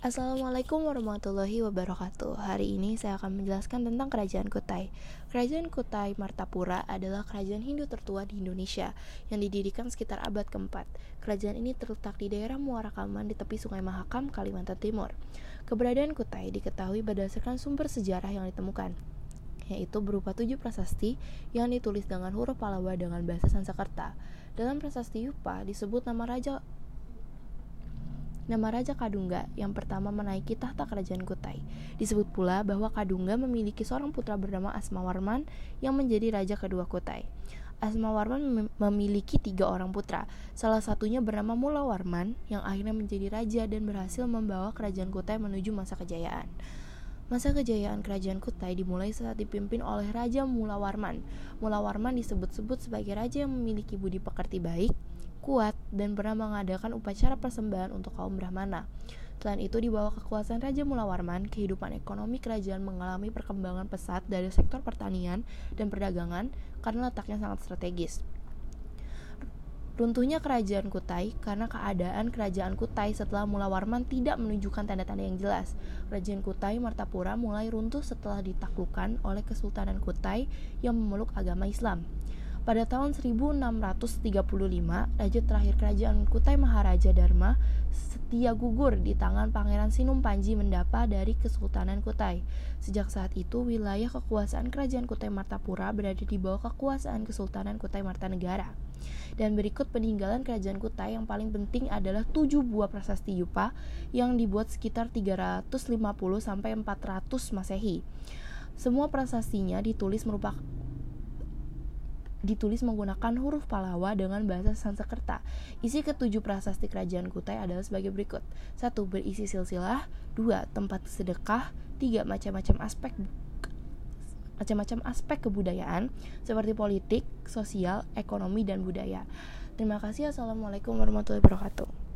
Assalamualaikum warahmatullahi wabarakatuh. Hari ini saya akan menjelaskan tentang Kerajaan Kutai. Kerajaan Kutai Martapura adalah kerajaan Hindu tertua di Indonesia Yang didirikan sekitar abad keempat. Kerajaan ini terletak di daerah Muara Kaman di tepi Sungai Mahakam, Kalimantan Timur. Keberadaan Kutai diketahui berdasarkan sumber sejarah yang ditemukan yaitu berupa tujuh prasasti yang ditulis dengan huruf Palawa dengan bahasa Sanskerta. Dalam prasasti Yupa disebut nama raja nama Raja Kadungga yang pertama menaiki tahta kerajaan Kutai. Disebut pula bahwa Kadungga memiliki seorang putra bernama Asmawarman yang menjadi raja kedua Kutai. Asmawarman memiliki tiga orang putra, salah satunya bernama Mulawarman yang akhirnya menjadi raja dan berhasil membawa kerajaan Kutai menuju masa kejayaan. Masa kejayaan kerajaan Kutai dimulai saat dipimpin oleh Raja Mulawarman. Mulawarman disebut-sebut sebagai raja yang memiliki budi pekerti baik, kuat, dan pernah mengadakan upacara persembahan untuk kaum Brahmana. Selain itu, di bawah kekuasaan Raja Mulawarman, kehidupan ekonomi kerajaan mengalami perkembangan pesat dari sektor pertanian dan perdagangan karena letaknya sangat strategis. Runtuhnya kerajaan Kutai karena keadaan kerajaan Kutai setelah Mulawarman tidak menunjukkan tanda-tanda yang jelas. Kerajaan Kutai Martapura mulai runtuh setelah ditaklukkan oleh Kesultanan Kutai yang memeluk agama Islam. Pada tahun 1635, raja terakhir kerajaan Kutai Maharaja Dharma setia gugur di tangan Pangeran Sinum Panji Mendapa dari Kesultanan Kutai. Sejak saat itu, wilayah kekuasaan kerajaan Kutai Martapura berada di bawah kekuasaan Kesultanan Kutai Martanegara. Dan berikut peninggalan kerajaan Kutai yang paling penting adalah tujuh buah prasasti Yupa yang dibuat sekitar 350 sampai 400 Masehi. Semua prasastinya ditulis merupakan ditulis menggunakan huruf Palawa dengan bahasa Sanskerta. Isi ketujuh prasasti kerajaan Kutai adalah sebagai berikut. satu Berisi silsilah dua Tempat sedekah tiga Macam-macam aspek macam-macam aspek kebudayaan seperti politik, sosial, ekonomi, dan budaya. Terima kasih. Assalamualaikum warahmatullahi wabarakatuh.